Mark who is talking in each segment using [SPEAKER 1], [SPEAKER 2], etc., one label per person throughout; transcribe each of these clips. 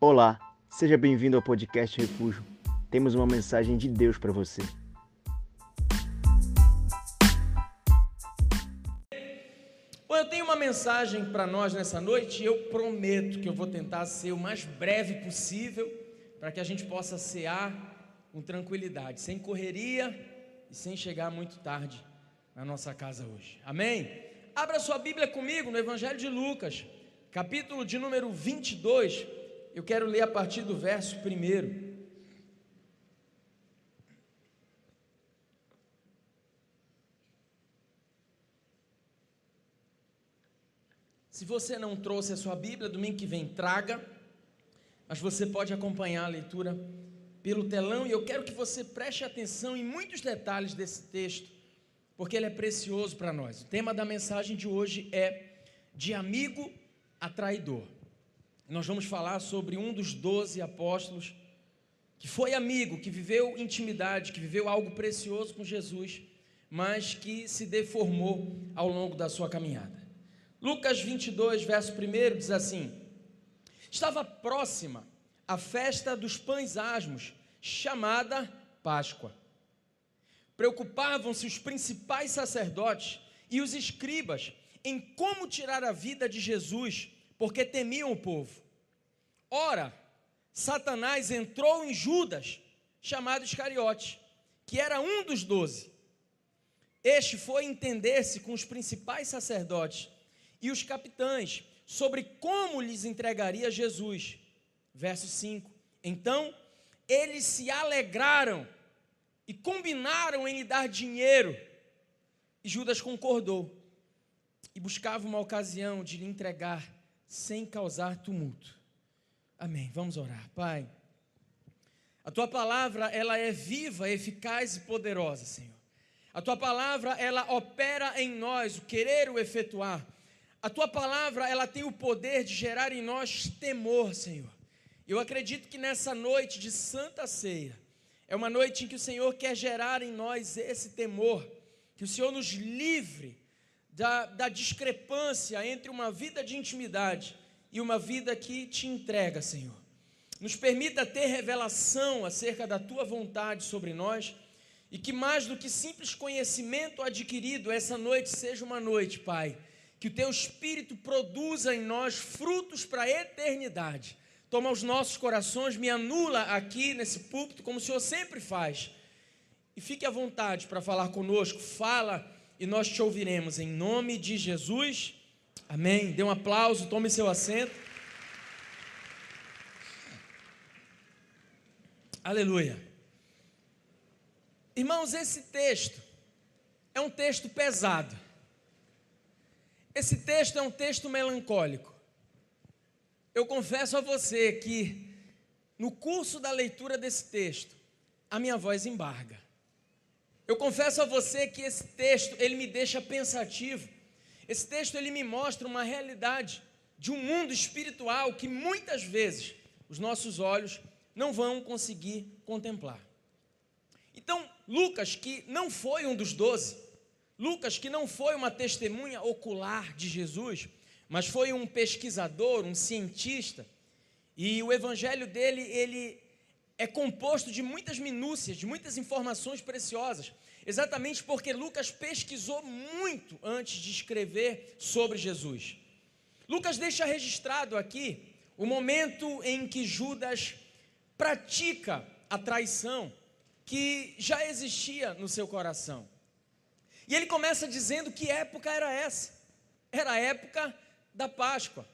[SPEAKER 1] Olá, seja bem-vindo ao podcast Refúgio. Temos uma mensagem de Deus para você.
[SPEAKER 2] Eu tenho uma mensagem para nós nessa noite e eu prometo que eu vou tentar ser o mais breve possível para que a gente possa cear com tranquilidade, sem correria e sem chegar muito tarde na nossa casa hoje. Amém? Abra sua Bíblia comigo no Evangelho de Lucas, capítulo de número 22. Eu quero ler a partir do verso 1. Se você não trouxe a sua Bíblia, domingo que vem traga, mas você pode acompanhar a leitura pelo telão e eu quero que você preste atenção em muitos detalhes desse texto, porque ele é precioso para nós. O tema da mensagem de hoje é de amigo a traidor. Nós vamos falar sobre um dos doze apóstolos que foi amigo, que viveu intimidade, que viveu algo precioso com Jesus, mas que se deformou ao longo da sua caminhada. Lucas 22, verso 1 diz assim: Estava próxima a festa dos pães asmos, chamada Páscoa. Preocupavam-se os principais sacerdotes e os escribas em como tirar a vida de Jesus, porque temiam o povo. Ora, Satanás entrou em Judas, chamado Iscariote, que era um dos doze. Este foi entender-se com os principais sacerdotes e os capitães sobre como lhes entregaria Jesus. Verso 5: Então eles se alegraram e combinaram em lhe dar dinheiro, e Judas concordou e buscava uma ocasião de lhe entregar sem causar tumulto. Amém. Vamos orar. Pai, a tua palavra, ela é viva, eficaz e poderosa, Senhor. A tua palavra, ela opera em nós o querer, o efetuar. A tua palavra, ela tem o poder de gerar em nós temor, Senhor. Eu acredito que nessa noite de Santa Ceia, é uma noite em que o Senhor quer gerar em nós esse temor, que o Senhor nos livre da, da discrepância entre uma vida de intimidade e uma vida que te entrega, Senhor. Nos permita ter revelação acerca da tua vontade sobre nós e que mais do que simples conhecimento adquirido, essa noite seja uma noite, Pai que o teu espírito produza em nós frutos para a eternidade. Toma os nossos corações, me anula aqui nesse púlpito, como o Senhor sempre faz. E fique à vontade para falar conosco, fala e nós te ouviremos, em nome de Jesus. Amém. Dê um aplauso, tome seu assento. Aleluia. Irmãos, esse texto é um texto pesado. Esse texto é um texto melancólico. Eu confesso a você que, no curso da leitura desse texto, a minha voz embarga. Eu confesso a você que esse texto, ele me deixa pensativo. Esse texto, ele me mostra uma realidade de um mundo espiritual que muitas vezes os nossos olhos não vão conseguir contemplar. Então, Lucas, que não foi um dos doze, Lucas, que não foi uma testemunha ocular de Jesus, mas foi um pesquisador, um cientista, e o evangelho dele, ele é composto de muitas minúcias, de muitas informações preciosas, exatamente porque Lucas pesquisou muito antes de escrever sobre Jesus. Lucas deixa registrado aqui o momento em que Judas pratica a traição que já existia no seu coração. E ele começa dizendo que época era essa. Era a época da Páscoa.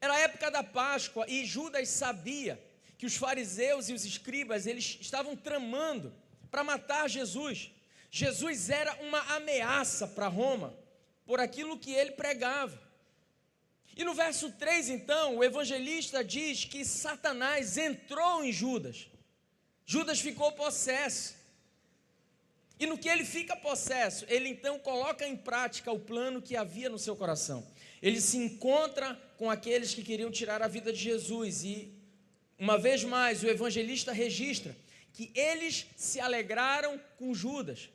[SPEAKER 2] Era a época da Páscoa e Judas sabia que os fariseus e os escribas eles estavam tramando para matar Jesus. Jesus era uma ameaça para Roma por aquilo que ele pregava. E no verso 3, então, o evangelista diz que Satanás entrou em Judas. Judas ficou possesso. E no que ele fica possesso, ele então coloca em prática o plano que havia no seu coração. Ele se encontra com aqueles que queriam tirar a vida de Jesus e, uma vez mais, o evangelista registra que eles se alegraram com Judas.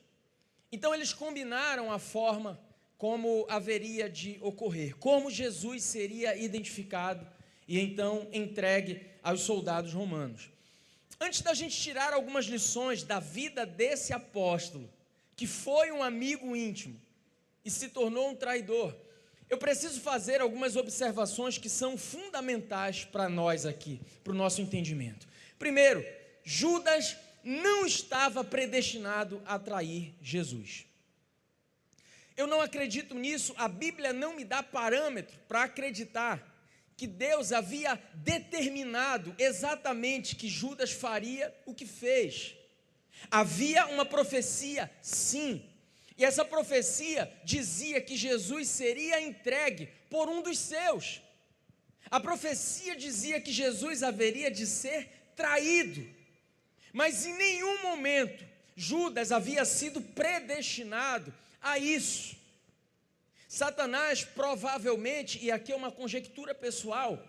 [SPEAKER 2] Então, eles combinaram a forma como haveria de ocorrer, como Jesus seria identificado e então entregue aos soldados romanos. Antes da gente tirar algumas lições da vida desse apóstolo, que foi um amigo íntimo e se tornou um traidor, eu preciso fazer algumas observações que são fundamentais para nós aqui, para o nosso entendimento. Primeiro, Judas não estava predestinado a trair Jesus. Eu não acredito nisso, a Bíblia não me dá parâmetro para acreditar que Deus havia determinado exatamente que Judas faria o que fez. Havia uma profecia, sim, e essa profecia dizia que Jesus seria entregue por um dos seus. A profecia dizia que Jesus haveria de ser traído, mas em nenhum momento Judas havia sido predestinado a isso. Satanás provavelmente, e aqui é uma conjectura pessoal,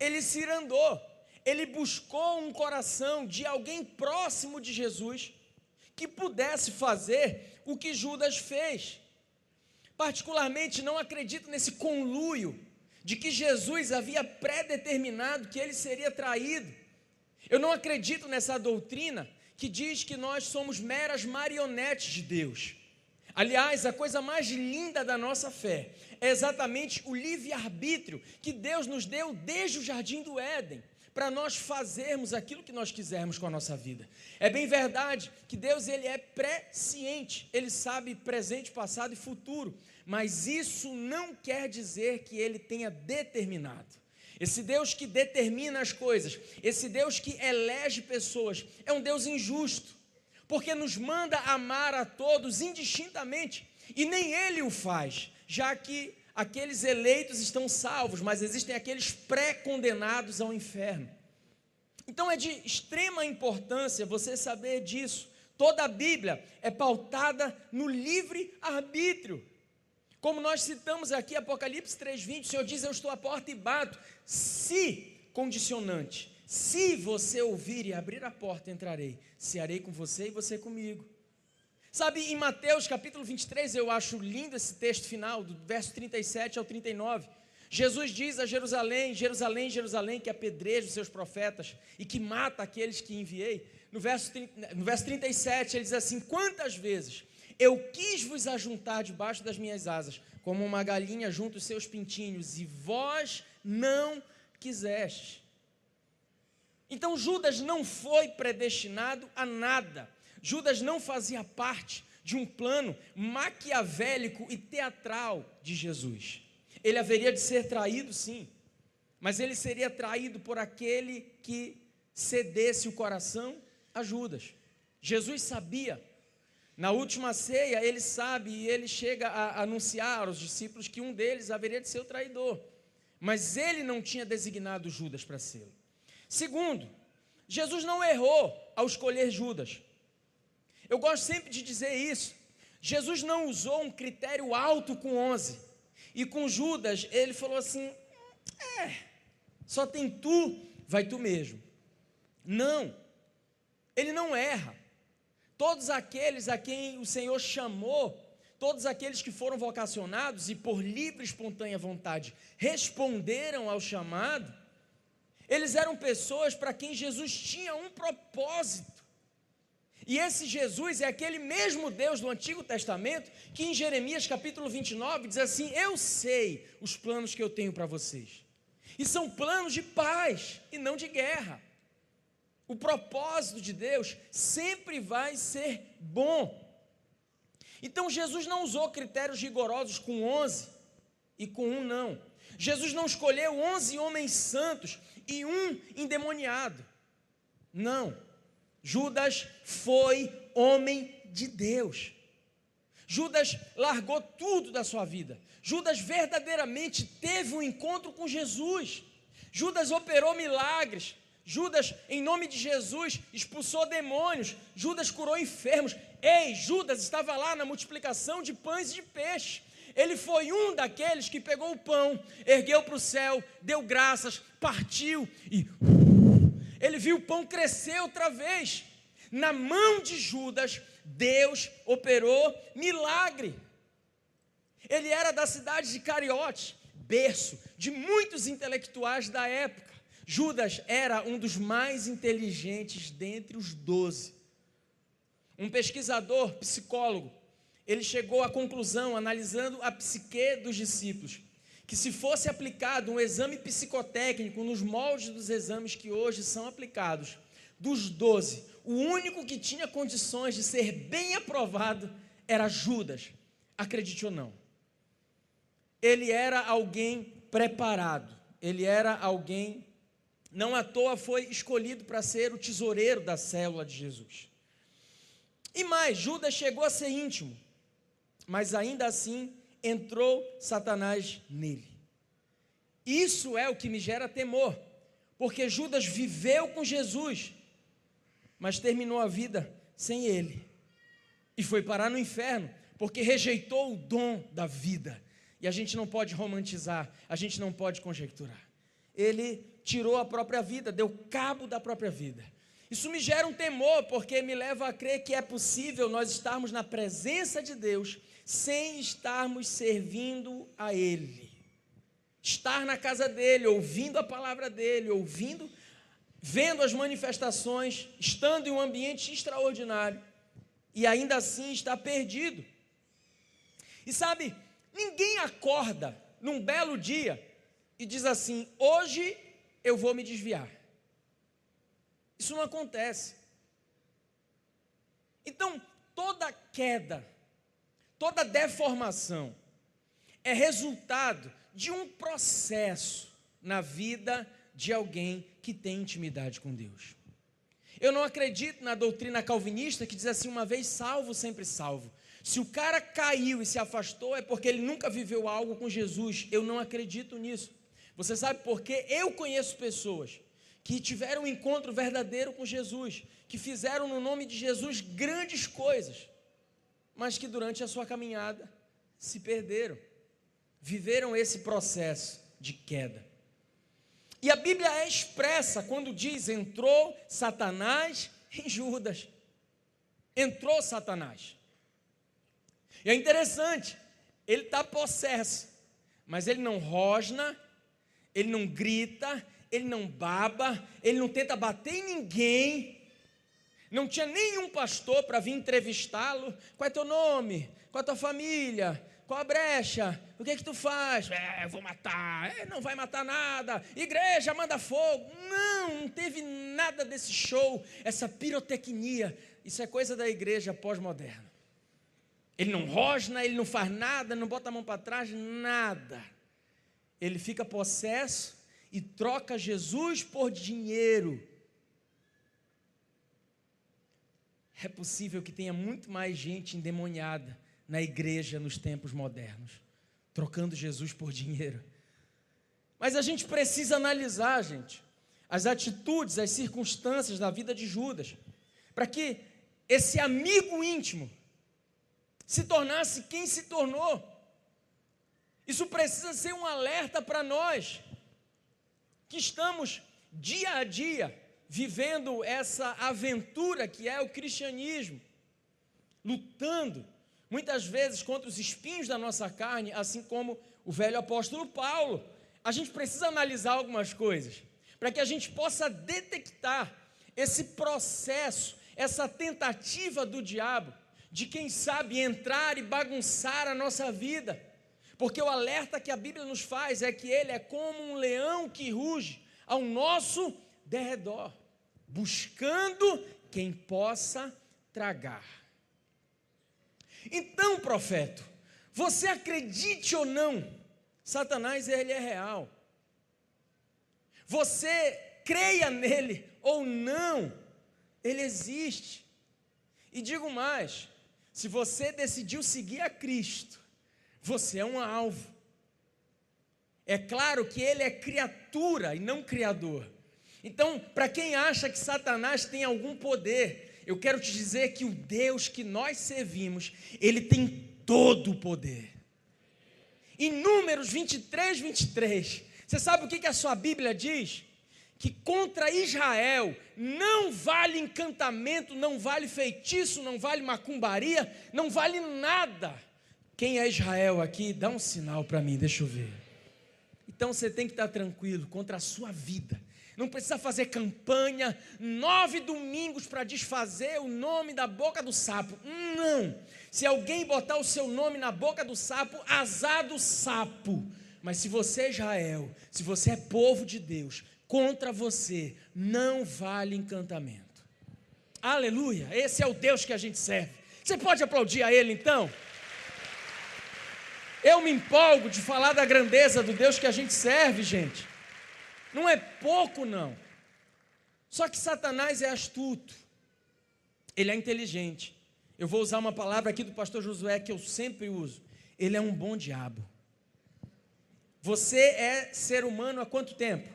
[SPEAKER 2] ele se irandou, ele buscou um coração de alguém próximo de Jesus que pudesse fazer o que Judas fez. Particularmente, não acredito nesse conluio de que Jesus havia predeterminado que ele seria traído. Eu não acredito nessa doutrina que diz que nós somos meras marionetes de Deus. Aliás, a coisa mais linda da nossa fé é exatamente o livre-arbítrio que Deus nos deu desde o jardim do Éden, para nós fazermos aquilo que nós quisermos com a nossa vida. É bem verdade que Deus ele é presciente, ele sabe presente, passado e futuro, mas isso não quer dizer que ele tenha determinado. Esse Deus que determina as coisas, esse Deus que elege pessoas, é um Deus injusto porque nos manda amar a todos indistintamente, e nem ele o faz, já que aqueles eleitos estão salvos, mas existem aqueles pré-condenados ao inferno. Então é de extrema importância você saber disso. Toda a Bíblia é pautada no livre arbítrio. Como nós citamos aqui, Apocalipse 3:20, o Senhor diz: "Eu estou à porta e bato". Se condicionante, se você ouvir e abrir a porta, entrarei. Cearei com você e você comigo. Sabe, em Mateus capítulo 23, eu acho lindo esse texto final, do verso 37 ao 39. Jesus diz a Jerusalém, Jerusalém, Jerusalém, que apedreja os seus profetas e que mata aqueles que enviei. No verso, no verso 37, ele diz assim: Quantas vezes eu quis vos ajuntar debaixo das minhas asas, como uma galinha junto os seus pintinhos, e vós não quisestes. Então Judas não foi predestinado a nada. Judas não fazia parte de um plano maquiavélico e teatral de Jesus. Ele haveria de ser traído, sim, mas ele seria traído por aquele que cedesse o coração a Judas. Jesus sabia. Na última ceia, ele sabe e ele chega a anunciar aos discípulos que um deles haveria de ser o traidor. Mas ele não tinha designado Judas para ser. Segundo, Jesus não errou ao escolher Judas. Eu gosto sempre de dizer isso. Jesus não usou um critério alto com 11. E com Judas, ele falou assim: é, só tem tu, vai tu mesmo. Não, ele não erra. Todos aqueles a quem o Senhor chamou, todos aqueles que foram vocacionados e por livre e espontânea vontade responderam ao chamado, eles eram pessoas para quem Jesus tinha um propósito. E esse Jesus é aquele mesmo Deus do Antigo Testamento que em Jeremias capítulo 29 diz assim: Eu sei os planos que eu tenho para vocês. E são planos de paz e não de guerra. O propósito de Deus sempre vai ser bom. Então Jesus não usou critérios rigorosos com 11 e com um não. Jesus não escolheu 11 homens santos e um endemoniado. Não. Judas foi homem de Deus. Judas largou tudo da sua vida. Judas verdadeiramente teve um encontro com Jesus. Judas operou milagres. Judas, em nome de Jesus, expulsou demônios. Judas curou enfermos. Ei, Judas estava lá na multiplicação de pães e de peixe. Ele foi um daqueles que pegou o pão, ergueu para o céu, deu graças, partiu e ele viu o pão crescer outra vez. Na mão de Judas, Deus operou milagre. Ele era da cidade de Cariote, berço de muitos intelectuais da época. Judas era um dos mais inteligentes dentre os doze. Um pesquisador, psicólogo, ele chegou à conclusão, analisando a psique dos discípulos, que se fosse aplicado um exame psicotécnico nos moldes dos exames que hoje são aplicados, dos doze, o único que tinha condições de ser bem aprovado era Judas, acredite ou não. Ele era alguém preparado, ele era alguém, não à toa foi escolhido para ser o tesoureiro da célula de Jesus. E mais, Judas chegou a ser íntimo, mas ainda assim entrou Satanás nele. Isso é o que me gera temor, porque Judas viveu com Jesus, mas terminou a vida sem ele. E foi parar no inferno, porque rejeitou o dom da vida. E a gente não pode romantizar, a gente não pode conjecturar. Ele tirou a própria vida, deu cabo da própria vida. Isso me gera um temor, porque me leva a crer que é possível nós estarmos na presença de Deus sem estarmos servindo a Ele. Estar na casa dele, ouvindo a palavra dele, ouvindo vendo as manifestações, estando em um ambiente extraordinário, e ainda assim está perdido. E sabe, ninguém acorda num belo dia e diz assim: hoje eu vou me desviar. Isso não acontece. Então, toda queda, toda deformação é resultado de um processo na vida de alguém que tem intimidade com Deus. Eu não acredito na doutrina calvinista que diz assim: uma vez salvo, sempre salvo. Se o cara caiu e se afastou, é porque ele nunca viveu algo com Jesus. Eu não acredito nisso. Você sabe por quê? Eu conheço pessoas que tiveram um encontro verdadeiro com Jesus, que fizeram no nome de Jesus grandes coisas, mas que durante a sua caminhada se perderam, viveram esse processo de queda. E a Bíblia é expressa quando diz: entrou Satanás em Judas. Entrou Satanás. E é interessante, ele está possesso, mas ele não rosna, ele não grita, ele não baba, ele não tenta bater em ninguém. Não tinha nenhum pastor para vir entrevistá-lo. Qual é teu nome? Qual é tua família? Qual a brecha? O que é que tu faz? É, eu vou matar. É, não vai matar nada. Igreja, manda fogo. Não, não teve nada desse show, essa pirotecnia. Isso é coisa da igreja pós-moderna. Ele não rosna, ele não faz nada, não bota a mão para trás, nada. Ele fica possesso e troca Jesus por dinheiro. É possível que tenha muito mais gente endemoniada na igreja nos tempos modernos, trocando Jesus por dinheiro. Mas a gente precisa analisar, gente, as atitudes, as circunstâncias da vida de Judas, para que esse amigo íntimo se tornasse quem se tornou. Isso precisa ser um alerta para nós, que estamos dia a dia vivendo essa aventura que é o cristianismo, lutando muitas vezes contra os espinhos da nossa carne, assim como o velho apóstolo Paulo. A gente precisa analisar algumas coisas para que a gente possa detectar esse processo, essa tentativa do diabo de quem sabe entrar e bagunçar a nossa vida. Porque o alerta que a Bíblia nos faz é que ele é como um leão que ruge ao nosso derredor, buscando quem possa tragar. Então, profeta, você acredite ou não, Satanás ele é real. Você creia nele ou não, ele existe. E digo mais, se você decidiu seguir a Cristo, você é um alvo. É claro que ele é criatura e não criador. Então, para quem acha que Satanás tem algum poder, eu quero te dizer que o Deus que nós servimos, ele tem todo o poder. Em Números 23, 23, você sabe o que, que a sua Bíblia diz? Que contra Israel não vale encantamento, não vale feitiço, não vale macumbaria, não vale nada. Quem é Israel aqui? Dá um sinal para mim, deixa eu ver. Então você tem que estar tranquilo contra a sua vida. Não precisa fazer campanha, nove domingos para desfazer o nome da boca do sapo. Não. Se alguém botar o seu nome na boca do sapo, azar do sapo. Mas se você é Israel, se você é povo de Deus, contra você não vale encantamento. Aleluia! Esse é o Deus que a gente serve. Você pode aplaudir a Ele então? Eu me empolgo de falar da grandeza do Deus que a gente serve, gente. Não é pouco, não. Só que Satanás é astuto, ele é inteligente. Eu vou usar uma palavra aqui do pastor Josué que eu sempre uso. Ele é um bom diabo. Você é ser humano há quanto tempo?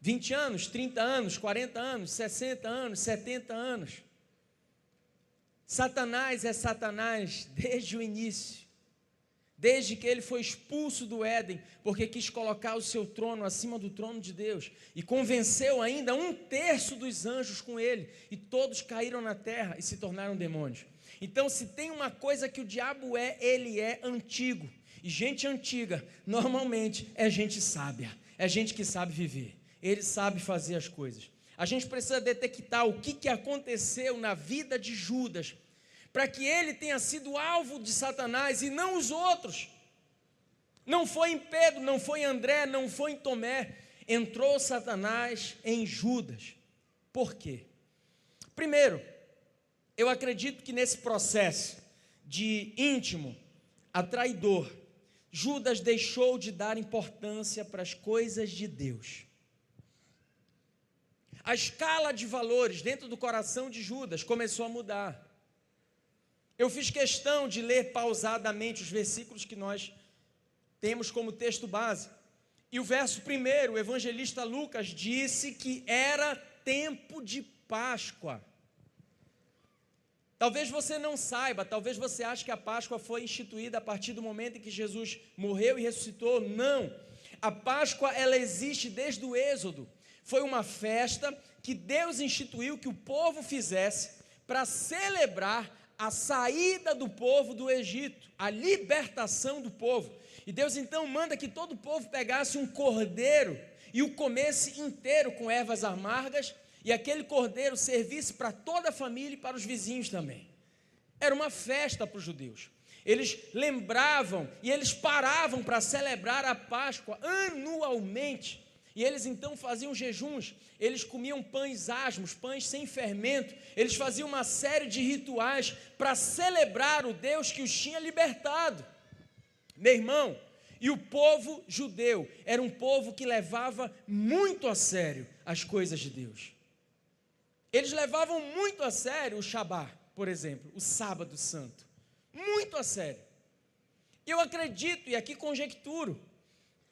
[SPEAKER 2] 20 anos, 30 anos, 40 anos, 60 anos, 70 anos. Satanás é Satanás desde o início desde que ele foi expulso do Éden, porque quis colocar o seu trono acima do trono de Deus, e convenceu ainda um terço dos anjos com ele, e todos caíram na terra e se tornaram demônios. Então, se tem uma coisa que o diabo é, ele é antigo. E gente antiga, normalmente, é gente sábia, é gente que sabe viver, ele sabe fazer as coisas. A gente precisa detectar o que, que aconteceu na vida de Judas para que ele tenha sido alvo de Satanás e não os outros. Não foi em Pedro, não foi em André, não foi em Tomé. Entrou Satanás em Judas. Por quê? Primeiro, eu acredito que nesse processo de íntimo a traidor, Judas deixou de dar importância para as coisas de Deus. A escala de valores dentro do coração de Judas começou a mudar. Eu fiz questão de ler pausadamente os versículos que nós temos como texto base. E o verso primeiro, o evangelista Lucas disse que era tempo de Páscoa. Talvez você não saiba, talvez você ache que a Páscoa foi instituída a partir do momento em que Jesus morreu e ressuscitou. Não. A Páscoa ela existe desde o Êxodo. Foi uma festa que Deus instituiu que o povo fizesse para celebrar a saída do povo do Egito, a libertação do povo. E Deus então manda que todo o povo pegasse um cordeiro e o comesse inteiro com ervas amargas, e aquele cordeiro servisse para toda a família e para os vizinhos também. Era uma festa para os judeus. Eles lembravam e eles paravam para celebrar a Páscoa anualmente. E eles então faziam jejuns, eles comiam pães asmos, pães sem fermento, eles faziam uma série de rituais para celebrar o Deus que os tinha libertado. Meu irmão, e o povo judeu era um povo que levava muito a sério as coisas de Deus. Eles levavam muito a sério o Shabat, por exemplo, o sábado santo. Muito a sério. Eu acredito, e aqui conjecturo,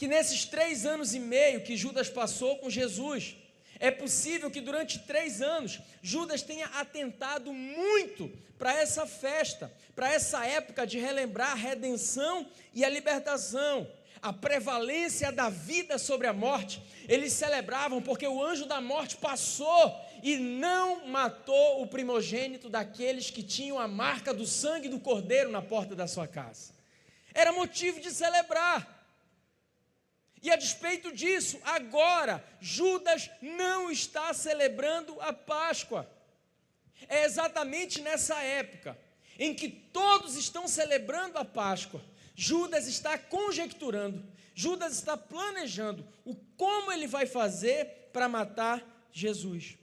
[SPEAKER 2] que nesses três anos e meio que Judas passou com Jesus, é possível que durante três anos Judas tenha atentado muito para essa festa, para essa época de relembrar a redenção e a libertação, a prevalência da vida sobre a morte. Eles celebravam porque o anjo da morte passou e não matou o primogênito daqueles que tinham a marca do sangue do cordeiro na porta da sua casa. Era motivo de celebrar. E a despeito disso, agora Judas não está celebrando a Páscoa. É exatamente nessa época em que todos estão celebrando a Páscoa. Judas está conjecturando, Judas está planejando o como ele vai fazer para matar Jesus.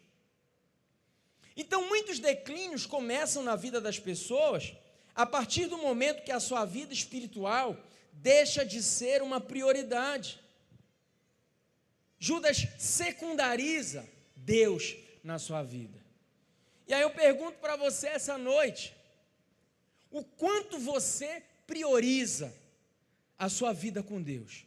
[SPEAKER 2] Então, muitos declínios começam na vida das pessoas a partir do momento que a sua vida espiritual deixa de ser uma prioridade. Judas secundariza Deus na sua vida. E aí eu pergunto para você essa noite: o quanto você prioriza a sua vida com Deus?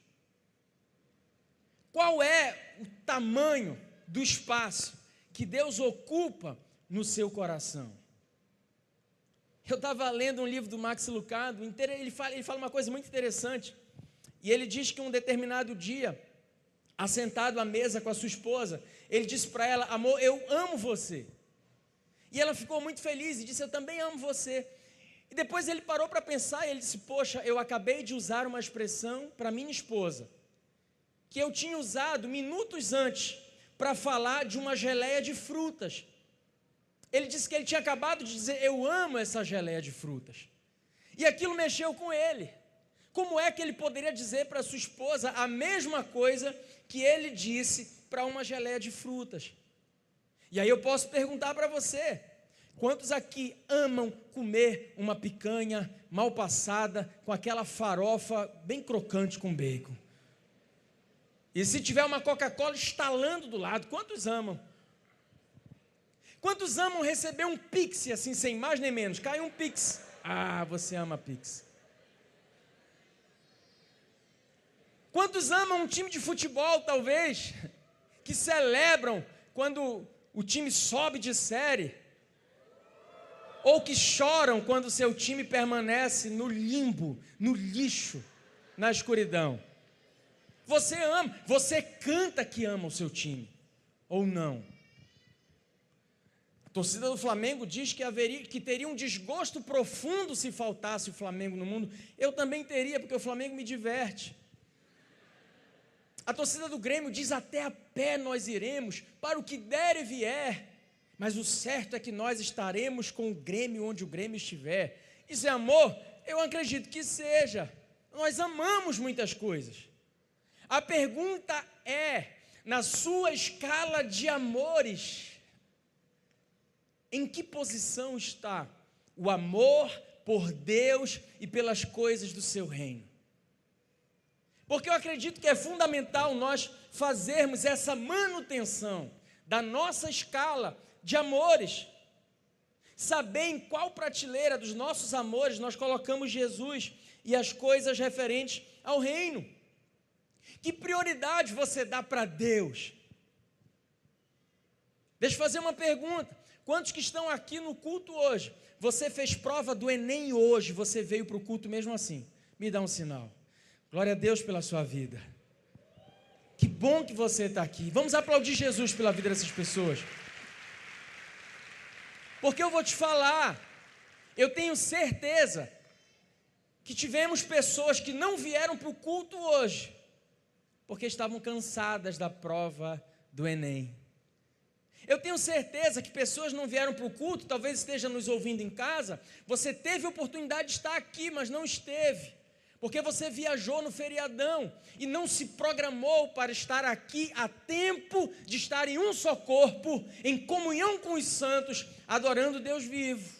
[SPEAKER 2] Qual é o tamanho do espaço que Deus ocupa no seu coração? Eu estava lendo um livro do Max Lucado, ele fala, ele fala uma coisa muito interessante. E ele diz que um determinado dia, assentado à mesa com a sua esposa, ele disse para ela: Amor, eu amo você. E ela ficou muito feliz e disse: Eu também amo você. E depois ele parou para pensar e ele disse: Poxa, eu acabei de usar uma expressão para minha esposa. que eu tinha usado minutos antes para falar de uma geleia de frutas. Ele disse que ele tinha acabado de dizer: Eu amo essa geleia de frutas. E aquilo mexeu com ele. Como é que ele poderia dizer para sua esposa a mesma coisa que ele disse para uma geleia de frutas? E aí eu posso perguntar para você: quantos aqui amam comer uma picanha mal passada com aquela farofa bem crocante com bacon? E se tiver uma Coca-Cola estalando do lado, quantos amam? Quantos amam receber um pix assim, sem mais nem menos? Cai um pix. Ah, você ama pix. Quantos amam um time de futebol, talvez, que celebram quando o time sobe de série? Ou que choram quando seu time permanece no limbo, no lixo, na escuridão? Você ama, você canta que ama o seu time, ou não? A torcida do Flamengo diz que, haveria, que teria um desgosto profundo se faltasse o Flamengo no mundo. Eu também teria, porque o Flamengo me diverte. A torcida do Grêmio diz: até a pé nós iremos, para o que der e vier. Mas o certo é que nós estaremos com o Grêmio onde o Grêmio estiver. Isso é amor? Eu acredito que seja. Nós amamos muitas coisas. A pergunta é: na sua escala de amores, em que posição está o amor por Deus e pelas coisas do seu reino? Porque eu acredito que é fundamental nós fazermos essa manutenção da nossa escala de amores. Saber em qual prateleira dos nossos amores nós colocamos Jesus e as coisas referentes ao reino. Que prioridade você dá para Deus? Deixa eu fazer uma pergunta. Quantos que estão aqui no culto hoje? Você fez prova do Enem hoje, você veio para o culto mesmo assim? Me dá um sinal. Glória a Deus pela sua vida. Que bom que você está aqui. Vamos aplaudir Jesus pela vida dessas pessoas. Porque eu vou te falar, eu tenho certeza que tivemos pessoas que não vieram para o culto hoje, porque estavam cansadas da prova do Enem. Eu tenho certeza que pessoas não vieram para o culto, talvez esteja nos ouvindo em casa. Você teve oportunidade de estar aqui, mas não esteve porque você viajou no feriadão e não se programou para estar aqui a tempo de estar em um só corpo, em comunhão com os santos, adorando Deus vivo.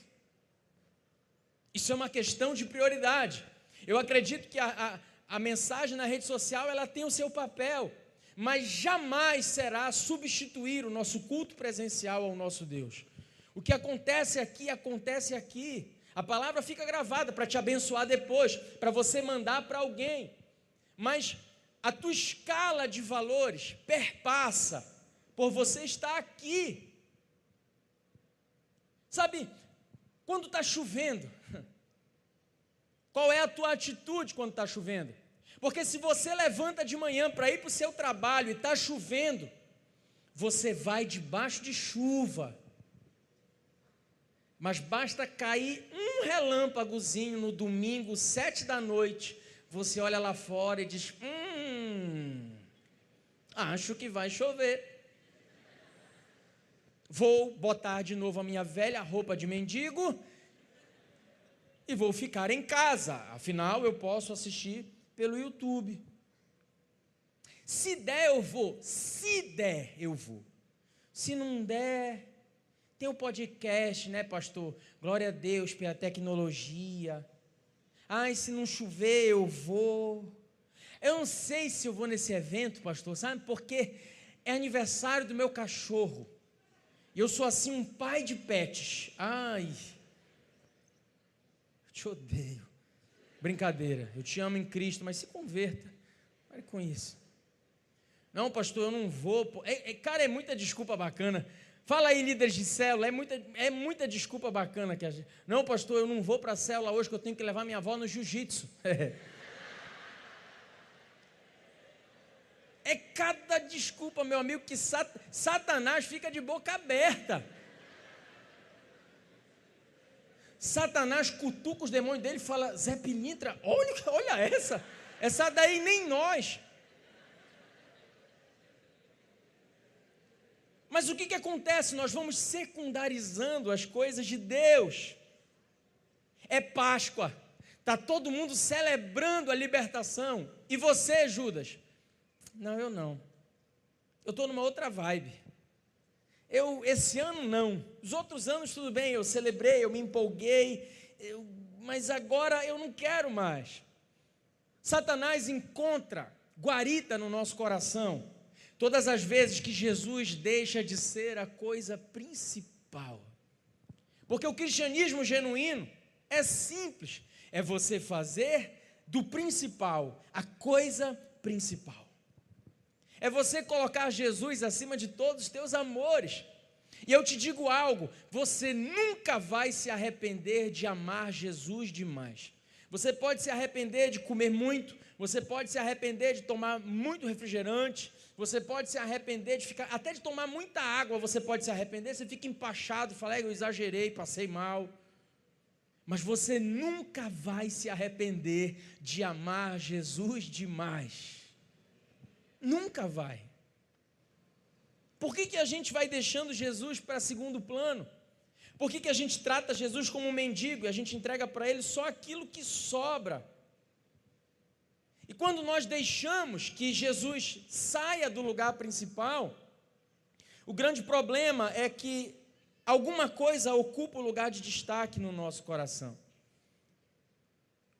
[SPEAKER 2] Isso é uma questão de prioridade. Eu acredito que a, a, a mensagem na rede social ela tem o seu papel, mas jamais será substituir o nosso culto presencial ao nosso Deus. O que acontece aqui, acontece aqui. A palavra fica gravada para te abençoar depois, para você mandar para alguém. Mas a tua escala de valores perpassa por você estar aqui. Sabe, quando está chovendo, qual é a tua atitude quando está chovendo? Porque se você levanta de manhã para ir para o seu trabalho e está chovendo, você vai debaixo de chuva mas basta cair um relâmpagozinho no domingo, sete da noite, você olha lá fora e diz: Hum, acho que vai chover. Vou botar de novo a minha velha roupa de mendigo e vou ficar em casa. Afinal, eu posso assistir pelo YouTube. Se der, eu vou. Se der, eu vou. Se não der, tem o um podcast, né, pastor? Glória a Deus pela tecnologia. Ai, se não chover, eu vou. Eu não sei se eu vou nesse evento, pastor, sabe? Porque é aniversário do meu cachorro. E eu sou assim um pai de pets. Ai, eu te odeio. Brincadeira, eu te amo em Cristo, mas se converta. Pare com isso. Não, pastor, eu não vou. É, é, cara, é muita desculpa bacana. Fala aí, líderes de célula, é muita, é muita desculpa bacana que a gente. Não, pastor, eu não vou para a célula hoje que eu tenho que levar minha avó no jiu-jitsu. é cada desculpa, meu amigo, que sat, Satanás fica de boca aberta. Satanás cutuca os demônios dele e fala: Zé Pilintra, olha, olha essa, essa daí nem nós. Mas o que, que acontece? Nós vamos secundarizando as coisas de Deus. É Páscoa, está todo mundo celebrando a libertação. E você, Judas? Não, eu não. Eu estou numa outra vibe. Eu, esse ano não. Os outros anos tudo bem, eu celebrei, eu me empolguei, eu, mas agora eu não quero mais. Satanás encontra guarita no nosso coração todas as vezes que Jesus deixa de ser a coisa principal. Porque o cristianismo genuíno é simples, é você fazer do principal a coisa principal. É você colocar Jesus acima de todos os teus amores. E eu te digo algo: você nunca vai se arrepender de amar Jesus demais. Você pode se arrepender de comer muito, você pode se arrepender de tomar muito refrigerante, você pode se arrepender de ficar, até de tomar muita água, você pode se arrepender, você fica empachado, fala, eu exagerei, passei mal. Mas você nunca vai se arrepender de amar Jesus demais. Nunca vai. Por que, que a gente vai deixando Jesus para segundo plano? Por que, que a gente trata Jesus como um mendigo e a gente entrega para ele só aquilo que sobra? E quando nós deixamos que Jesus saia do lugar principal, o grande problema é que alguma coisa ocupa o lugar de destaque no nosso coração.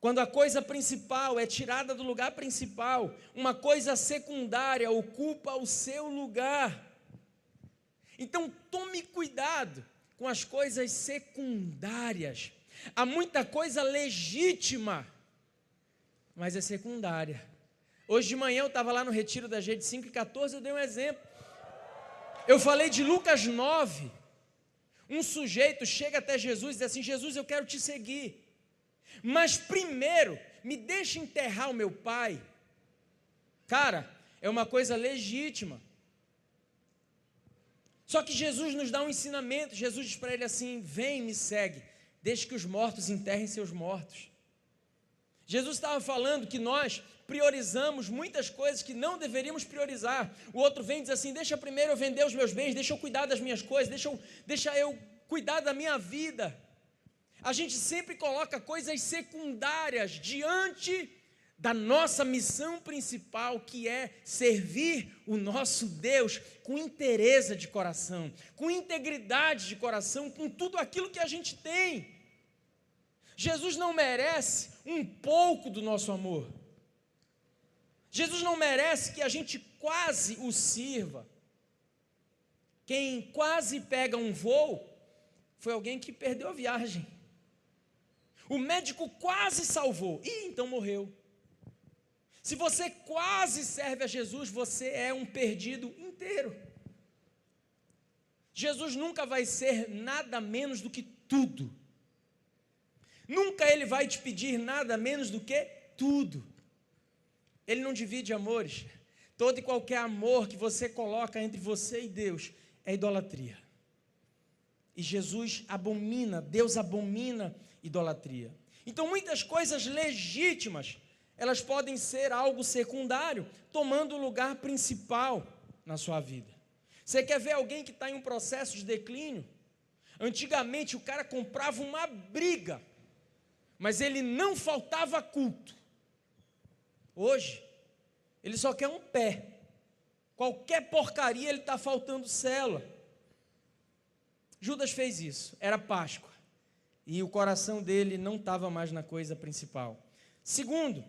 [SPEAKER 2] Quando a coisa principal é tirada do lugar principal, uma coisa secundária ocupa o seu lugar. Então tome cuidado com as coisas secundárias. Há muita coisa legítima, mas é secundária. Hoje de manhã eu estava lá no retiro da G de 5 e 14, eu dei um exemplo. Eu falei de Lucas 9. Um sujeito chega até Jesus e diz assim: Jesus, eu quero te seguir. Mas primeiro, me deixe enterrar o meu pai. Cara, é uma coisa legítima. Só que Jesus nos dá um ensinamento. Jesus diz para ele assim: Vem, me segue, deixe que os mortos enterrem seus mortos. Jesus estava falando que nós priorizamos muitas coisas que não deveríamos priorizar. O outro vem e diz assim: Deixa primeiro eu vender os meus bens, deixa eu cuidar das minhas coisas, deixa eu, deixa eu cuidar da minha vida. A gente sempre coloca coisas secundárias diante da nossa missão principal, que é servir o nosso Deus com interesse de coração, com integridade de coração, com tudo aquilo que a gente tem. Jesus não merece um pouco do nosso amor. Jesus não merece que a gente quase o sirva. Quem quase pega um voo foi alguém que perdeu a viagem. O médico quase salvou, e então morreu. Se você quase serve a Jesus, você é um perdido inteiro. Jesus nunca vai ser nada menos do que tudo. Nunca ele vai te pedir nada menos do que tudo. Ele não divide amores. Todo e qualquer amor que você coloca entre você e Deus é idolatria. E Jesus abomina, Deus abomina idolatria. Então, muitas coisas legítimas, elas podem ser algo secundário, tomando o lugar principal na sua vida. Você quer ver alguém que está em um processo de declínio? Antigamente o cara comprava uma briga, mas ele não faltava culto. Hoje, ele só quer um pé. Qualquer porcaria ele está faltando célula. Judas fez isso, era Páscoa e o coração dele não estava mais na coisa principal. Segundo,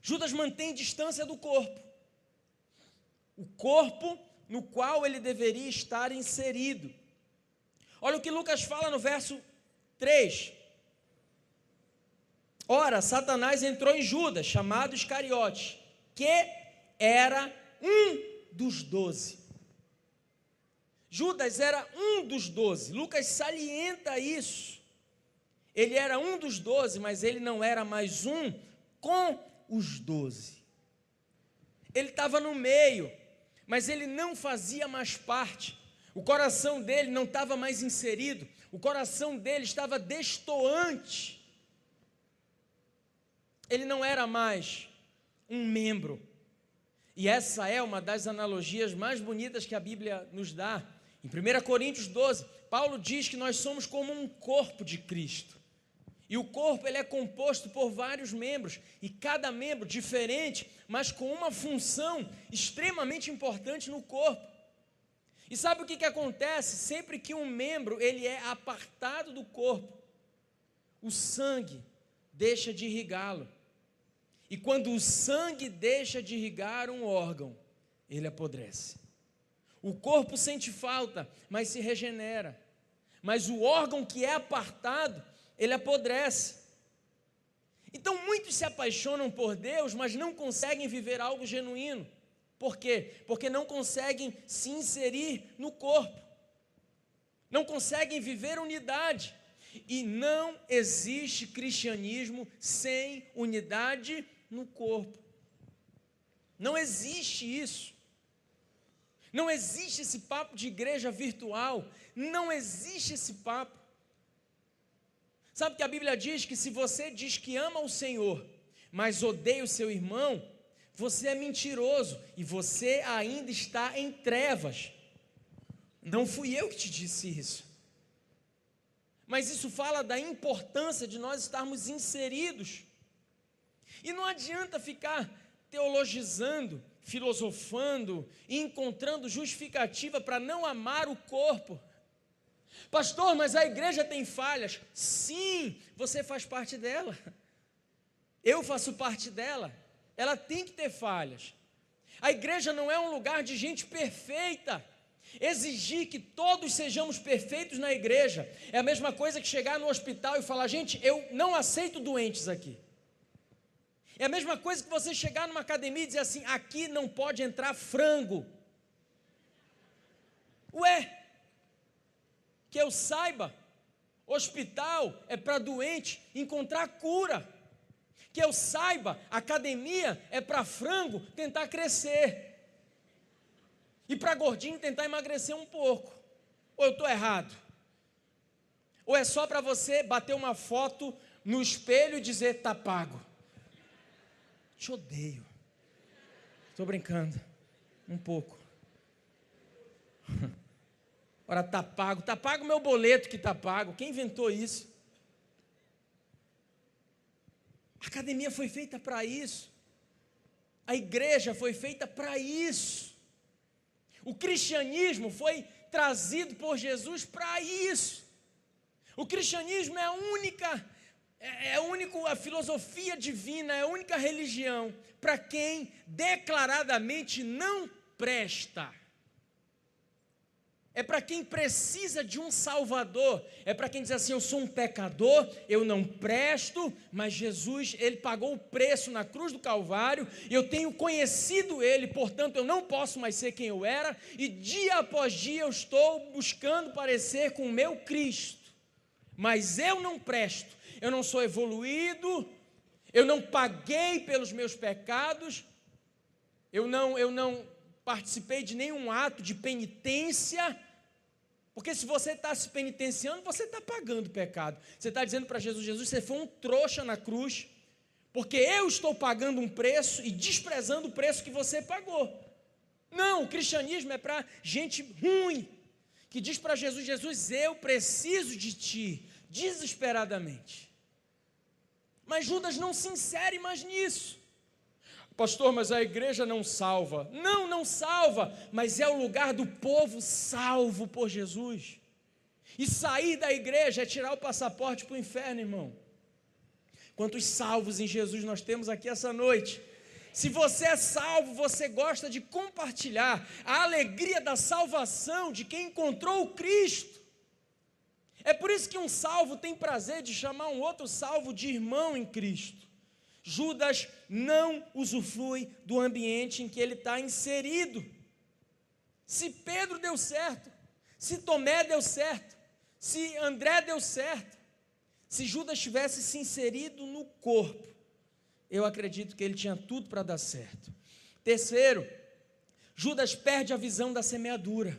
[SPEAKER 2] Judas mantém distância do corpo. O corpo no qual ele deveria estar inserido. Olha o que Lucas fala no verso 3. Ora, Satanás entrou em Judas, chamado Iscariote, que era um dos doze. Judas era um dos doze. Lucas salienta isso. Ele era um dos doze, mas ele não era mais um com os doze. Ele estava no meio, mas ele não fazia mais parte. O coração dele não estava mais inserido, o coração dele estava destoante. Ele não era mais um membro. E essa é uma das analogias mais bonitas que a Bíblia nos dá. Em 1 Coríntios 12, Paulo diz que nós somos como um corpo de Cristo. E o corpo ele é composto por vários membros, e cada membro diferente, mas com uma função extremamente importante no corpo. E sabe o que, que acontece? Sempre que um membro ele é apartado do corpo, o sangue deixa de irrigá-lo. E quando o sangue deixa de irrigar um órgão, ele apodrece. O corpo sente falta, mas se regenera. Mas o órgão que é apartado, ele apodrece. Então muitos se apaixonam por Deus, mas não conseguem viver algo genuíno. Por quê? Porque não conseguem se inserir no corpo. Não conseguem viver unidade. E não existe cristianismo sem unidade no corpo. Não existe isso. Não existe esse papo de igreja virtual. Não existe esse papo. Sabe que a Bíblia diz que se você diz que ama o Senhor, mas odeia o seu irmão, você é mentiroso e você ainda está em trevas. Não fui eu que te disse isso. Mas isso fala da importância de nós estarmos inseridos. E não adianta ficar teologizando, filosofando e encontrando justificativa para não amar o corpo. Pastor, mas a igreja tem falhas. Sim, você faz parte dela. Eu faço parte dela. Ela tem que ter falhas. A igreja não é um lugar de gente perfeita. Exigir que todos sejamos perfeitos na igreja é a mesma coisa que chegar no hospital e falar: gente, eu não aceito doentes aqui. É a mesma coisa que você chegar numa academia e dizer assim: aqui não pode entrar frango. Ué, que eu saiba, hospital é para doente encontrar cura. Que eu saiba, academia é para frango tentar crescer. E para gordinho tentar emagrecer um pouco. Ou eu estou errado? Ou é só para você bater uma foto no espelho e dizer tá pago? Te odeio. Estou brincando. Um pouco. Ora, tá pago. Tá pago meu boleto que tá pago. Quem inventou isso? A academia foi feita para isso. A igreja foi feita para isso. O cristianismo foi trazido por Jesus para isso. O cristianismo é a única é, é a única a filosofia divina, é a única religião para quem declaradamente não presta. É para quem precisa de um Salvador. É para quem diz assim: Eu sou um pecador, eu não presto, mas Jesus, Ele pagou o preço na cruz do Calvário, eu tenho conhecido Ele, portanto eu não posso mais ser quem eu era, e dia após dia eu estou buscando parecer com o meu Cristo. Mas eu não presto, eu não sou evoluído, eu não paguei pelos meus pecados, eu não, eu não participei de nenhum ato de penitência porque se você está se penitenciando, você está pagando o pecado. Você está dizendo para Jesus: Jesus, você foi um trouxa na cruz, porque eu estou pagando um preço e desprezando o preço que você pagou. Não, o cristianismo é para gente ruim, que diz para Jesus: Jesus, eu preciso de ti, desesperadamente. Mas Judas não se insere mais nisso. Pastor, mas a igreja não salva. Não, não salva, mas é o lugar do povo salvo por Jesus. E sair da igreja é tirar o passaporte para o inferno, irmão. Quantos salvos em Jesus nós temos aqui essa noite? Se você é salvo, você gosta de compartilhar a alegria da salvação de quem encontrou o Cristo. É por isso que um salvo tem prazer de chamar um outro salvo de irmão em Cristo. Judas não usufrui do ambiente em que ele está inserido. Se Pedro deu certo, se Tomé deu certo, se André deu certo, se Judas tivesse se inserido no corpo, eu acredito que ele tinha tudo para dar certo. Terceiro, Judas perde a visão da semeadura.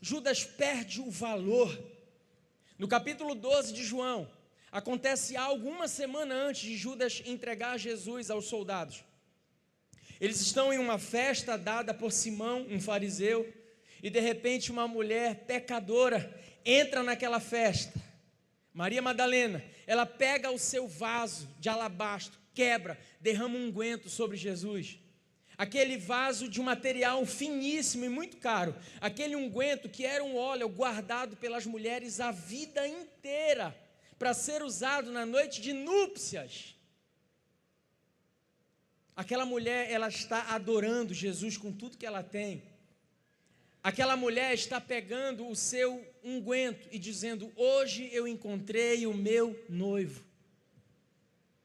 [SPEAKER 2] Judas perde o valor. No capítulo 12 de João, Acontece algo uma semana antes de Judas entregar Jesus aos soldados. Eles estão em uma festa dada por Simão, um fariseu, e de repente uma mulher pecadora entra naquela festa. Maria Madalena, ela pega o seu vaso de alabastro, quebra, derrama um unguento sobre Jesus. Aquele vaso de um material finíssimo e muito caro, aquele unguento que era um óleo guardado pelas mulheres a vida inteira para ser usado na noite de núpcias. Aquela mulher, ela está adorando Jesus com tudo que ela tem. Aquela mulher está pegando o seu unguento e dizendo: Hoje eu encontrei o meu noivo.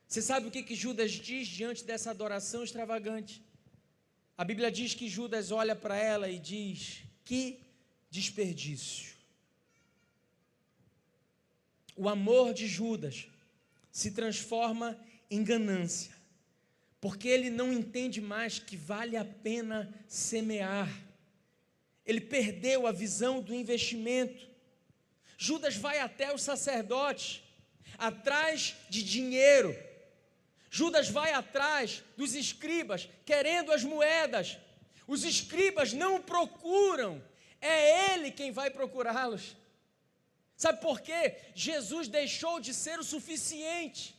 [SPEAKER 2] Você sabe o que, que Judas diz diante dessa adoração extravagante? A Bíblia diz que Judas olha para ela e diz: Que desperdício. O amor de Judas se transforma em ganância porque ele não entende mais que vale a pena semear. Ele perdeu a visão do investimento. Judas vai até os sacerdotes, atrás de dinheiro. Judas vai atrás dos escribas, querendo as moedas. Os escribas não procuram, é ele quem vai procurá-los. Sabe por quê? Jesus deixou de ser o suficiente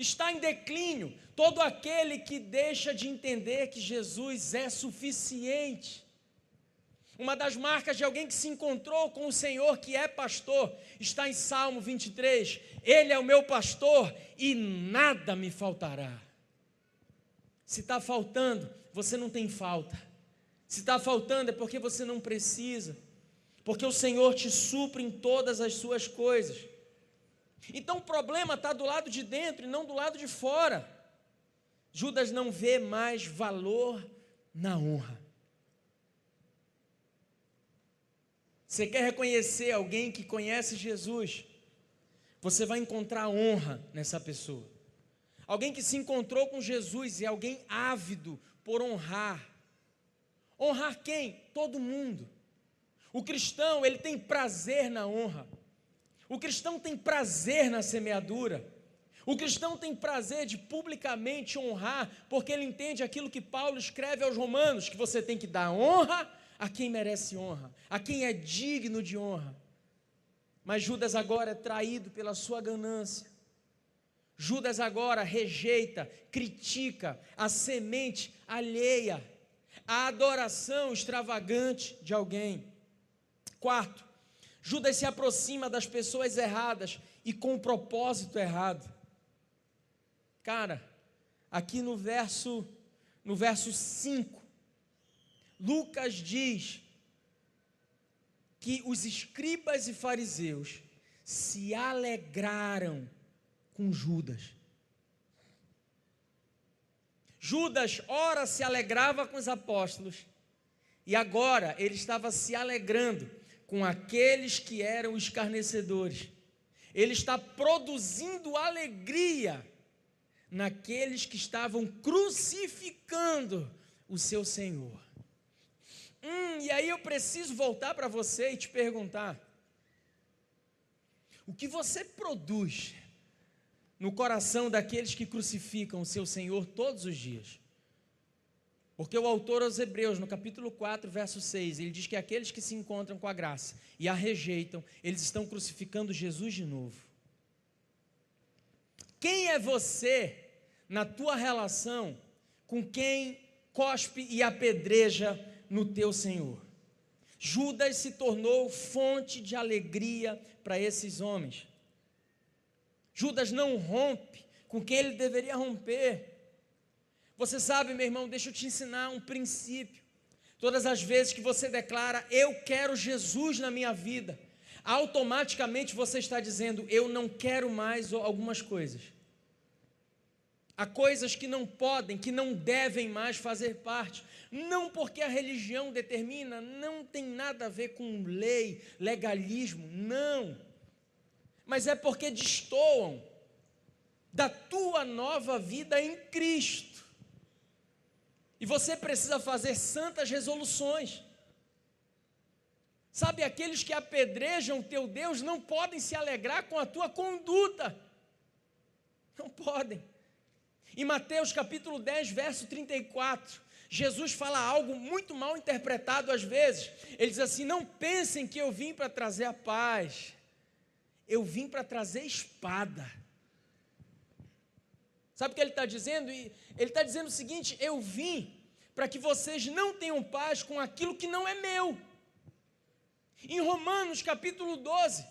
[SPEAKER 2] está em declínio todo aquele que deixa de entender que Jesus é suficiente. Uma das marcas de alguém que se encontrou com o Senhor, que é pastor, está em Salmo 23. Ele é o meu pastor e nada me faltará. Se está faltando, você não tem falta. Se está faltando, é porque você não precisa. Porque o Senhor te supre em todas as suas coisas. Então o problema está do lado de dentro e não do lado de fora. Judas não vê mais valor na honra. Você quer reconhecer alguém que conhece Jesus? Você vai encontrar honra nessa pessoa. Alguém que se encontrou com Jesus e alguém ávido por honrar. Honrar quem? Todo mundo. O cristão, ele tem prazer na honra. O cristão tem prazer na semeadura. O cristão tem prazer de publicamente honrar, porque ele entende aquilo que Paulo escreve aos Romanos: que você tem que dar honra a quem merece honra, a quem é digno de honra. Mas Judas agora é traído pela sua ganância. Judas agora rejeita, critica a semente alheia, a adoração extravagante de alguém. Quarto, Judas se aproxima das pessoas erradas e com o propósito errado. Cara, aqui no verso no verso 5, Lucas diz que os escribas e fariseus se alegraram com Judas. Judas, ora, se alegrava com os apóstolos, e agora ele estava se alegrando com aqueles que eram escarnecedores. Ele está produzindo alegria naqueles que estavam crucificando o seu Senhor. Hum, e aí eu preciso voltar para você e te perguntar: o que você produz no coração daqueles que crucificam o seu Senhor todos os dias? Porque o autor aos Hebreus, no capítulo 4, verso 6, ele diz que aqueles que se encontram com a graça e a rejeitam, eles estão crucificando Jesus de novo. Quem é você na tua relação com quem cospe e apedreja no teu Senhor? Judas se tornou fonte de alegria para esses homens. Judas não rompe com quem ele deveria romper. Você sabe, meu irmão, deixa eu te ensinar um princípio. Todas as vezes que você declara, eu quero Jesus na minha vida, automaticamente você está dizendo, eu não quero mais algumas coisas. Há coisas que não podem, que não devem mais fazer parte. Não porque a religião determina, não tem nada a ver com lei, legalismo, não. Mas é porque destoam da tua nova vida em Cristo. E você precisa fazer santas resoluções. Sabe, aqueles que apedrejam o teu Deus não podem se alegrar com a tua conduta. Não podem. Em Mateus capítulo 10, verso 34, Jesus fala algo muito mal interpretado às vezes. Ele diz assim: Não pensem que eu vim para trazer a paz, eu vim para trazer espada. Sabe o que ele está dizendo? Ele está dizendo o seguinte: Eu vim para que vocês não tenham paz com aquilo que não é meu. Em Romanos capítulo 12,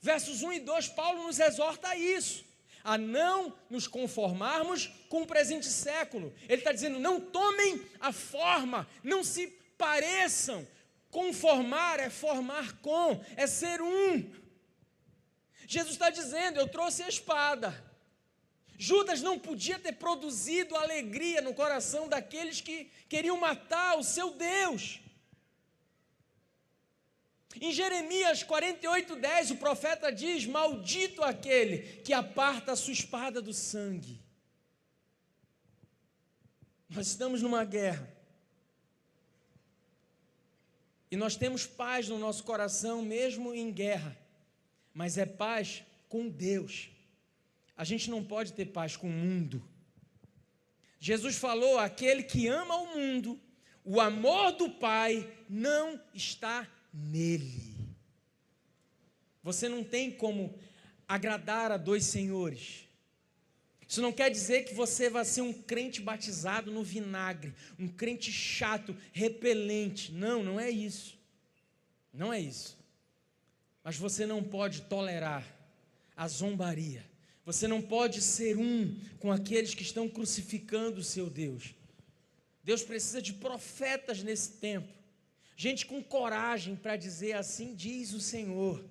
[SPEAKER 2] versos 1 e 2, Paulo nos exorta a isso a não nos conformarmos com o presente século. Ele está dizendo: não tomem a forma, não se pareçam. Conformar é formar com, é ser um. Jesus está dizendo: eu trouxe a espada. Judas não podia ter produzido alegria no coração daqueles que queriam matar o seu Deus. Em Jeremias 48, 10, o profeta diz: Maldito aquele que aparta a sua espada do sangue. Nós estamos numa guerra. E nós temos paz no nosso coração, mesmo em guerra. Mas é paz com Deus. A gente não pode ter paz com o mundo. Jesus falou: aquele que ama o mundo, o amor do Pai não está nele. Você não tem como agradar a dois senhores. Isso não quer dizer que você vai ser um crente batizado no vinagre, um crente chato, repelente. Não, não é isso. Não é isso. Mas você não pode tolerar a zombaria. Você não pode ser um com aqueles que estão crucificando o seu Deus. Deus precisa de profetas nesse tempo gente com coragem para dizer assim diz o Senhor,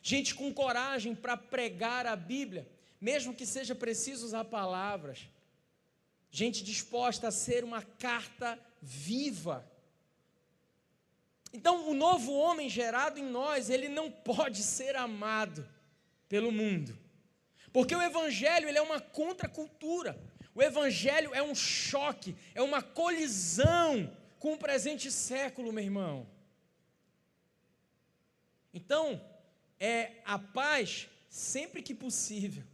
[SPEAKER 2] gente com coragem para pregar a Bíblia, mesmo que seja preciso usar palavras, gente disposta a ser uma carta viva. Então, o novo homem gerado em nós, ele não pode ser amado pelo mundo. Porque o evangelho, ele é uma contracultura. O evangelho é um choque, é uma colisão com o presente século, meu irmão. Então, é a paz sempre que possível,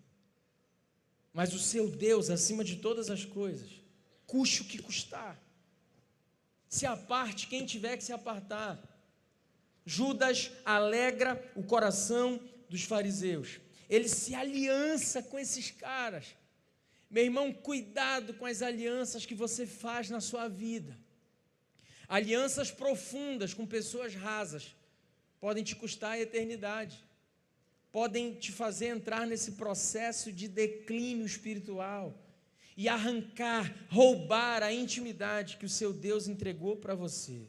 [SPEAKER 2] mas o seu Deus acima de todas as coisas, custe o que custar. Se aparte quem tiver que se apartar. Judas alegra o coração dos fariseus. Ele se aliança com esses caras. Meu irmão, cuidado com as alianças que você faz na sua vida. Alianças profundas com pessoas rasas podem te custar a eternidade, podem te fazer entrar nesse processo de declínio espiritual e arrancar, roubar a intimidade que o seu Deus entregou para você.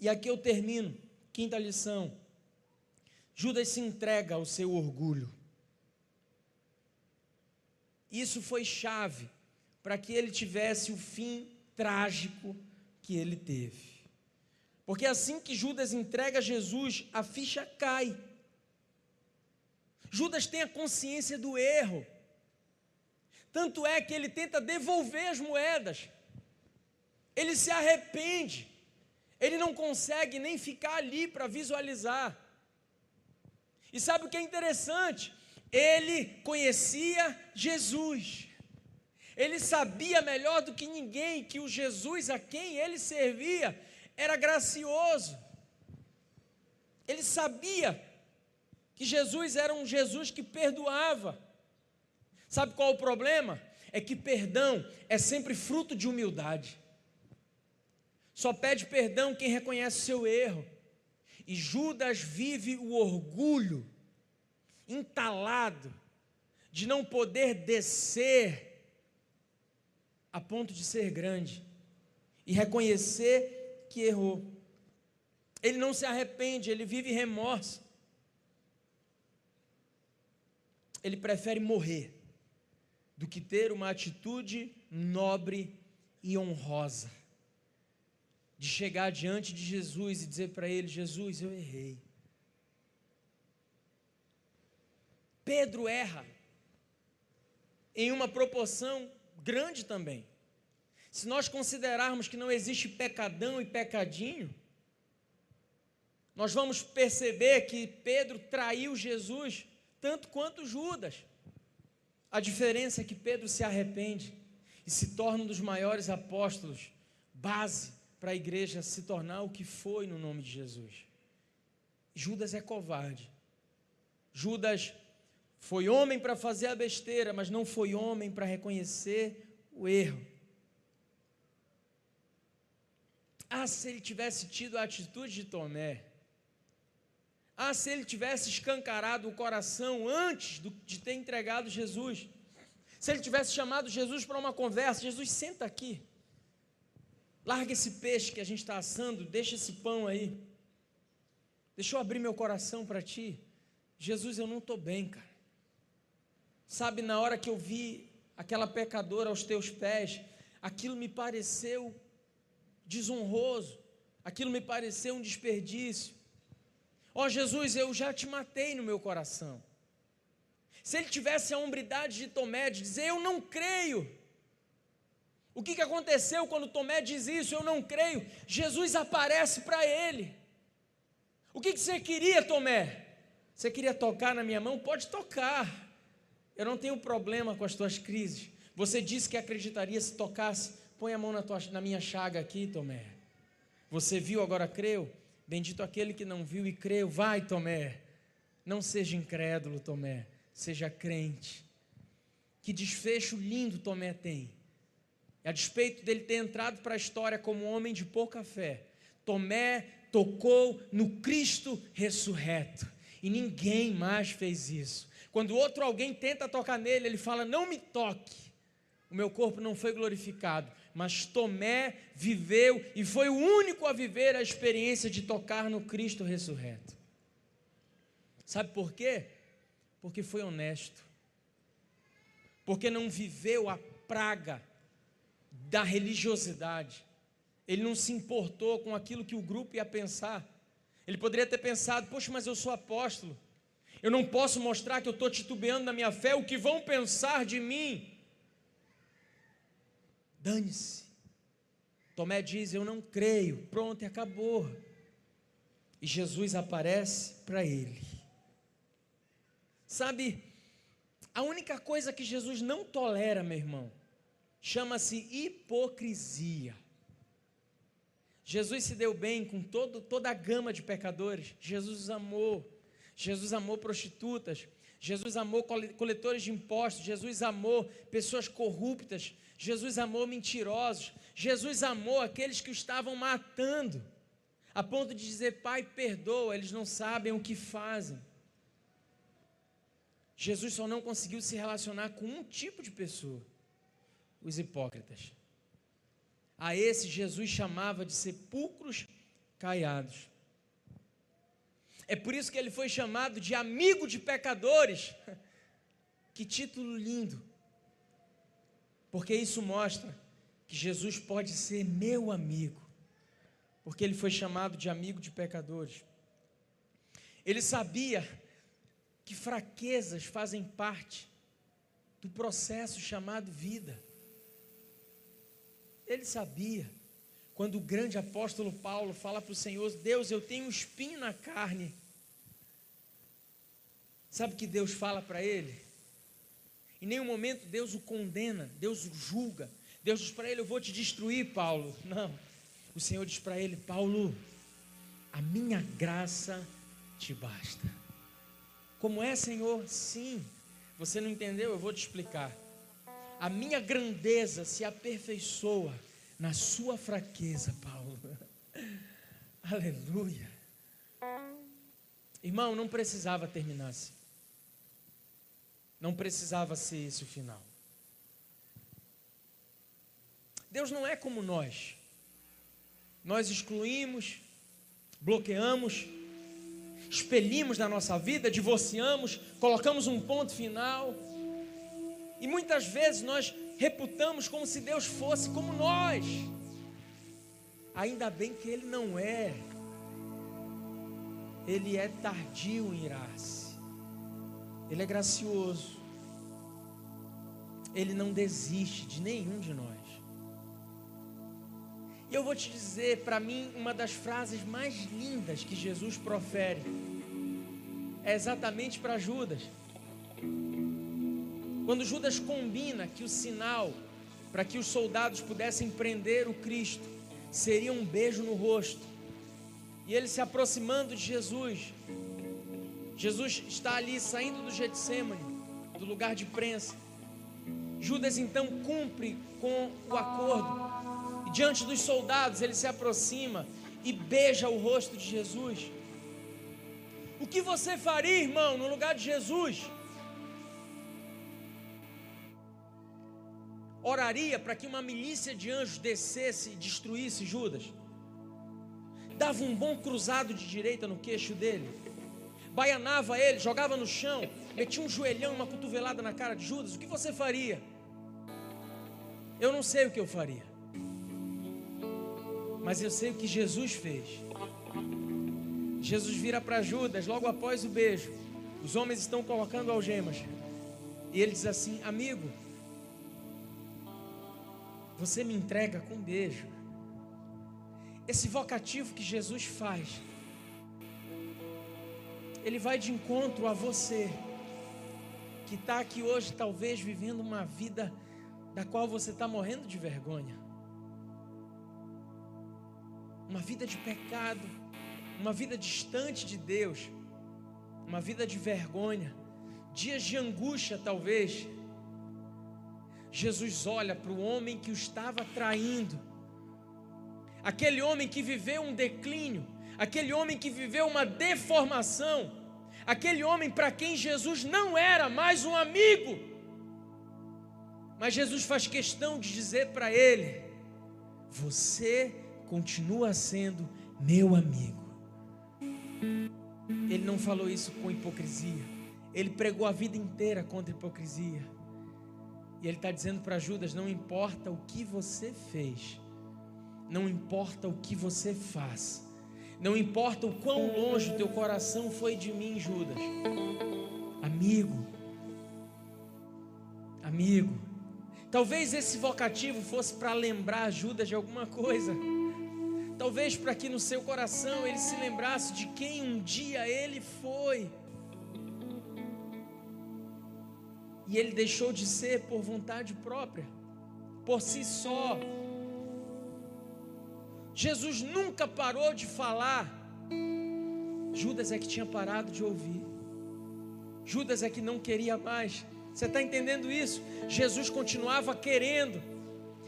[SPEAKER 2] E aqui eu termino, quinta lição. Judas se entrega ao seu orgulho. Isso foi chave para que ele tivesse o fim trágico que ele teve. Porque assim que Judas entrega Jesus, a ficha cai. Judas tem a consciência do erro. Tanto é que ele tenta devolver as moedas. Ele se arrepende. Ele não consegue nem ficar ali para visualizar. E sabe o que é interessante? Ele conhecia Jesus. Ele sabia melhor do que ninguém que o Jesus a quem ele servia era gracioso. Ele sabia que Jesus era um Jesus que perdoava. Sabe qual é o problema? É que perdão é sempre fruto de humildade. Só pede perdão quem reconhece seu erro. E Judas vive o orgulho entalado de não poder descer a ponto de ser grande e reconhecer que errou. Ele não se arrepende, ele vive remorso. Ele prefere morrer do que ter uma atitude nobre e honrosa. De chegar diante de Jesus e dizer para ele: Jesus, eu errei. Pedro erra em uma proporção grande também. Se nós considerarmos que não existe pecadão e pecadinho, nós vamos perceber que Pedro traiu Jesus tanto quanto Judas. A diferença é que Pedro se arrepende e se torna um dos maiores apóstolos, base para a igreja se tornar o que foi no nome de Jesus. Judas é covarde. Judas foi homem para fazer a besteira, mas não foi homem para reconhecer o erro. Ah, se ele tivesse tido a atitude de Tomé. Ah, se ele tivesse escancarado o coração antes de ter entregado Jesus. Se ele tivesse chamado Jesus para uma conversa, Jesus, senta aqui. Larga esse peixe que a gente está assando, deixa esse pão aí. Deixa eu abrir meu coração para ti. Jesus, eu não estou bem, cara. Sabe, na hora que eu vi aquela pecadora aos teus pés, aquilo me pareceu desonroso, aquilo me pareceu um desperdício. Ó oh, Jesus, eu já te matei no meu coração. Se ele tivesse a hombridade de Tomé de dizer, eu não creio. O que, que aconteceu quando Tomé diz isso? Eu não creio. Jesus aparece para ele. O que, que você queria, Tomé? Você queria tocar na minha mão? Pode tocar. Eu não tenho problema com as tuas crises. Você disse que acreditaria se tocasse. Põe a mão na, tua, na minha chaga aqui, Tomé. Você viu, agora creu? Bendito aquele que não viu e creu. Vai, Tomé. Não seja incrédulo, Tomé. Seja crente. Que desfecho lindo Tomé tem. A despeito dele ter entrado para a história como homem de pouca fé, Tomé tocou no Cristo ressurreto. E ninguém mais fez isso. Quando outro alguém tenta tocar nele, ele fala: Não me toque. O meu corpo não foi glorificado, mas Tomé viveu e foi o único a viver a experiência de tocar no Cristo ressurreto. Sabe por quê? Porque foi honesto. Porque não viveu a praga da religiosidade. Ele não se importou com aquilo que o grupo ia pensar. Ele poderia ter pensado: Poxa, mas eu sou apóstolo. Eu não posso mostrar que eu estou titubeando na minha fé, o que vão pensar de mim? Dane-se. Tomé diz: Eu não creio. Pronto, e acabou. E Jesus aparece para ele. Sabe, a única coisa que Jesus não tolera, meu irmão, chama-se hipocrisia. Jesus se deu bem com todo, toda a gama de pecadores. Jesus amou Jesus amou prostitutas, Jesus amou coletores de impostos, Jesus amou pessoas corruptas, Jesus amou mentirosos, Jesus amou aqueles que o estavam matando, a ponto de dizer: Pai, perdoa, eles não sabem o que fazem. Jesus só não conseguiu se relacionar com um tipo de pessoa, os hipócritas. A esse Jesus chamava de sepulcros caiados. É por isso que ele foi chamado de amigo de pecadores. Que título lindo! Porque isso mostra que Jesus pode ser meu amigo, porque ele foi chamado de amigo de pecadores. Ele sabia que fraquezas fazem parte do processo chamado vida. Ele sabia. Quando o grande apóstolo Paulo fala para o Senhor: Deus, eu tenho um espinho na carne Sabe o que Deus fala para ele? Em nenhum momento Deus o condena, Deus o julga. Deus diz para ele: Eu vou te destruir, Paulo. Não. O Senhor diz para ele: Paulo, a minha graça te basta. Como é, Senhor? Sim. Você não entendeu? Eu vou te explicar. A minha grandeza se aperfeiçoa na sua fraqueza, Paulo. Aleluia. Irmão, não precisava terminar assim. Não precisava ser esse o final. Deus não é como nós. Nós excluímos, bloqueamos, expelimos da nossa vida, divorciamos, colocamos um ponto final. E muitas vezes nós reputamos como se Deus fosse como nós. Ainda bem que Ele não é. Ele é tardio em irar-se. Ele é gracioso. Ele não desiste de nenhum de nós. E eu vou te dizer, para mim, uma das frases mais lindas que Jesus profere é exatamente para Judas. Quando Judas combina que o sinal para que os soldados pudessem prender o Cristo seria um beijo no rosto, e ele se aproximando de Jesus, Jesus está ali saindo do Getsemane, do lugar de prensa. Judas então cumpre com o acordo, e diante dos soldados ele se aproxima e beija o rosto de Jesus. O que você faria, irmão, no lugar de Jesus? Oraria para que uma milícia de anjos descesse e destruísse Judas? Dava um bom cruzado de direita no queixo dele? Baianava ele, jogava no chão, metia um joelhão, uma cotovelada na cara de Judas? O que você faria? Eu não sei o que eu faria, mas eu sei o que Jesus fez. Jesus vira para Judas logo após o beijo. Os homens estão colocando algemas. E ele diz assim: Amigo, você me entrega com um beijo. Esse vocativo que Jesus faz, ele vai de encontro a você, que está aqui hoje, talvez vivendo uma vida da qual você está morrendo de vergonha. Uma vida de pecado, uma vida distante de Deus, uma vida de vergonha, dias de angústia, talvez. Jesus olha para o homem que o estava traindo, aquele homem que viveu um declínio, aquele homem que viveu uma deformação, aquele homem para quem Jesus não era mais um amigo, mas Jesus faz questão de dizer para ele: Você continua sendo meu amigo. Ele não falou isso com hipocrisia, ele pregou a vida inteira contra a hipocrisia. E ele está dizendo para Judas: não importa o que você fez, não importa o que você faz, não importa o quão longe o teu coração foi de mim, Judas. Amigo, amigo, talvez esse vocativo fosse para lembrar Judas de alguma coisa. Talvez para que no seu coração ele se lembrasse de quem um dia ele foi. E ele deixou de ser por vontade própria, por si só. Jesus nunca parou de falar. Judas é que tinha parado de ouvir. Judas é que não queria mais. Você está entendendo isso? Jesus continuava querendo.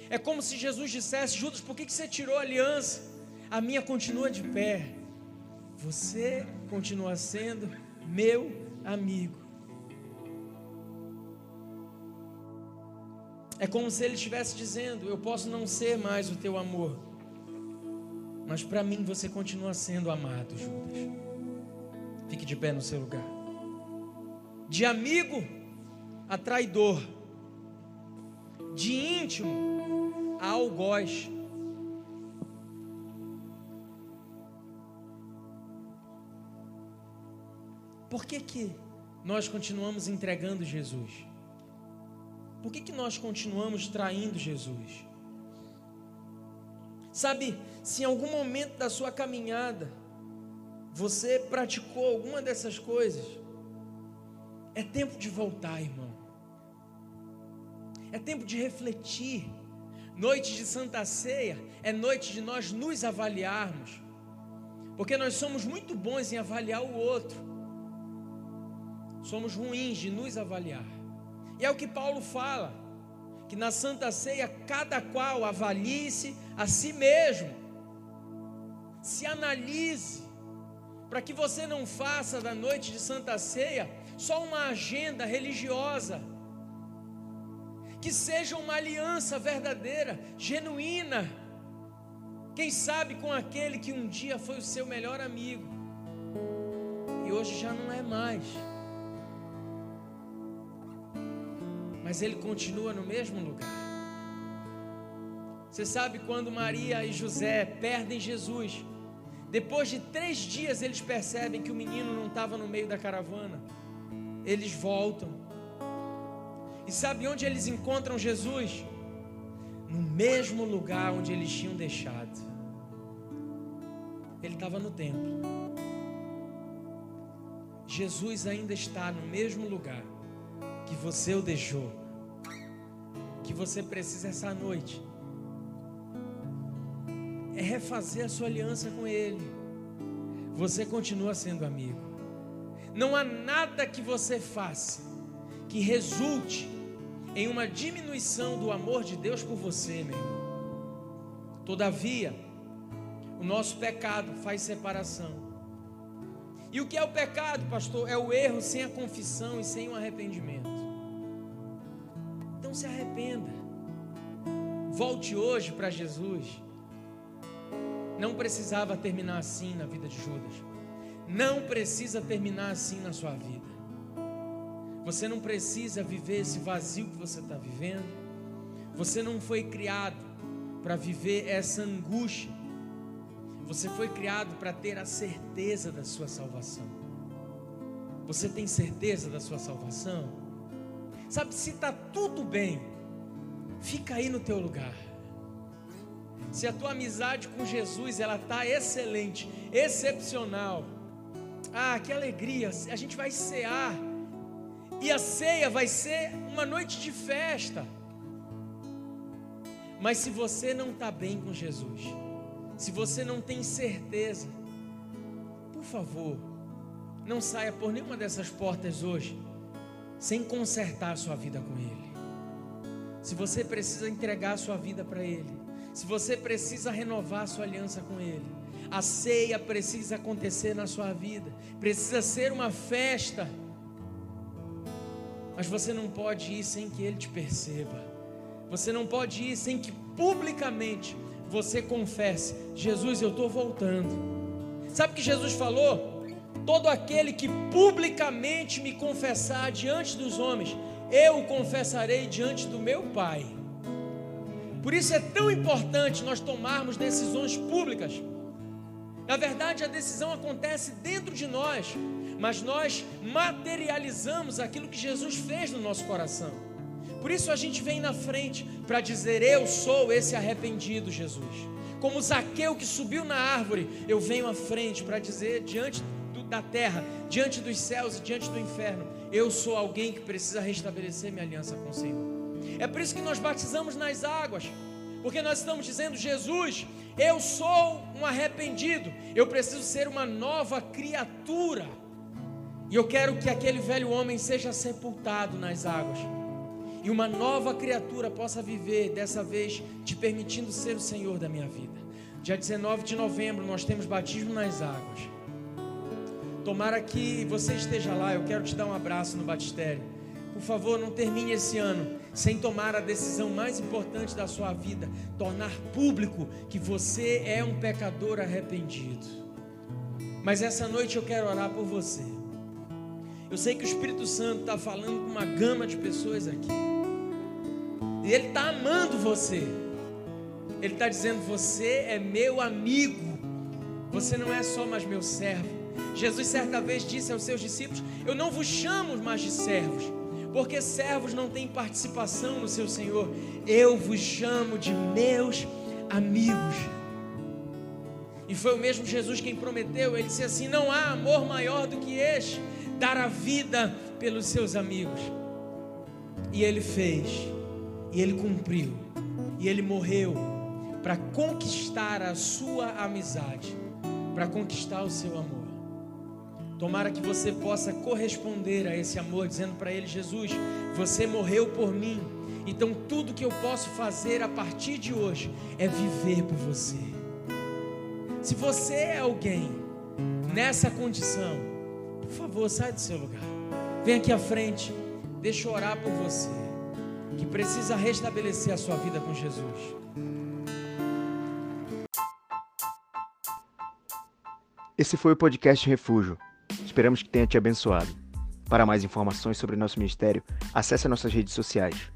[SPEAKER 2] É como se Jesus dissesse: Judas, por que, que você tirou a aliança? A minha continua de pé. Você continua sendo meu amigo. É como se ele estivesse dizendo: Eu posso não ser mais o teu amor, mas para mim você continua sendo amado, Judas. Fique de pé no seu lugar. De amigo a traidor, de íntimo a algoz. Por que, que nós continuamos entregando Jesus? Por que, que nós continuamos traindo Jesus? Sabe, se em algum momento da sua caminhada você praticou alguma dessas coisas, é tempo de voltar, irmão. É tempo de refletir. Noite de Santa Ceia é noite de nós nos avaliarmos, porque nós somos muito bons em avaliar o outro, somos ruins de nos avaliar. E é o que Paulo fala, que na Santa Ceia cada qual avalie-se a si mesmo, se analise, para que você não faça da noite de Santa Ceia só uma agenda religiosa, que seja uma aliança verdadeira, genuína, quem sabe com aquele que um dia foi o seu melhor amigo e hoje já não é mais. Mas ele continua no mesmo lugar. Você sabe quando Maria e José perdem Jesus, depois de três dias eles percebem que o menino não estava no meio da caravana, eles voltam, e sabe onde eles encontram Jesus? No mesmo lugar onde eles tinham deixado, ele estava no templo. Jesus ainda está no mesmo lugar que você o deixou. Que você precisa essa noite é refazer a sua aliança com Ele. Você continua sendo amigo. Não há nada que você faça que resulte em uma diminuição do amor de Deus por você, meu irmão. Todavia, o nosso pecado faz separação. E o que é o pecado, pastor? É o erro sem a confissão e sem o arrependimento. Então se arrependa. Volte hoje para Jesus. Não precisava terminar assim na vida de Judas. Não precisa terminar assim na sua vida. Você não precisa viver esse vazio que você está vivendo. Você não foi criado para viver essa angústia você foi criado para ter a certeza da sua salvação. Você tem certeza da sua salvação? Sabe, se está tudo bem, fica aí no teu lugar. Se a tua amizade com Jesus ela está excelente, excepcional, ah, que alegria! A gente vai cear e a ceia vai ser uma noite de festa. Mas se você não está bem com Jesus, se você não tem certeza, por favor, não saia por nenhuma dessas portas hoje sem consertar a sua vida com Ele. Se você precisa entregar a sua vida para Ele, se você precisa renovar a sua aliança com Ele, a ceia precisa acontecer na sua vida, precisa ser uma festa, mas você não pode ir sem que Ele te perceba, você não pode ir sem que publicamente você confesse: Jesus, eu estou voltando. Sabe o que Jesus falou? Todo aquele que publicamente me confessar diante dos homens, eu o confessarei diante do meu Pai. Por isso é tão importante nós tomarmos decisões públicas. Na verdade, a decisão acontece dentro de nós, mas nós materializamos aquilo que Jesus fez no nosso coração. Por isso a gente vem na frente para dizer: Eu sou esse arrependido, Jesus. Como Zaqueu que subiu na árvore, eu venho à frente para dizer diante da terra, diante dos céus e diante do inferno: Eu sou alguém que precisa restabelecer minha aliança com o Senhor. É por isso que nós batizamos nas águas, porque nós estamos dizendo: Jesus, eu sou um arrependido, eu preciso ser uma nova criatura. E eu quero que aquele velho homem seja sepultado nas águas e uma nova criatura possa viver, dessa vez te permitindo ser o Senhor da minha vida. Dia 19 de novembro nós temos batismo nas águas. Tomara que você esteja lá, eu quero te dar um abraço no batistério. Por favor, não termine esse ano sem tomar a decisão mais importante da sua vida, tornar público que você é um pecador arrependido. Mas essa noite eu quero orar por você. Eu sei que o Espírito Santo está falando com uma gama de pessoas aqui. E Ele está amando você. Ele está dizendo: Você é meu amigo. Você não é só mais meu servo. Jesus certa vez disse aos seus discípulos: Eu não vos chamo mais de servos, porque servos não têm participação no seu Senhor. Eu vos chamo de meus amigos. E foi o mesmo Jesus quem prometeu. Ele disse assim: Não há amor maior do que este, dar a vida pelos seus amigos. E ele fez. E ele cumpriu. E ele morreu para conquistar a sua amizade, para conquistar o seu amor. Tomara que você possa corresponder a esse amor, dizendo para ele: Jesus, você morreu por mim. Então tudo que eu posso fazer a partir de hoje é viver por você. Se você é alguém nessa condição, por favor, sai do seu lugar. Vem aqui à frente. Deixa eu orar por você que precisa restabelecer a sua vida com Jesus.
[SPEAKER 1] Esse foi o podcast Refúgio. Esperamos que tenha te abençoado. Para mais informações sobre nosso ministério, acesse nossas redes sociais.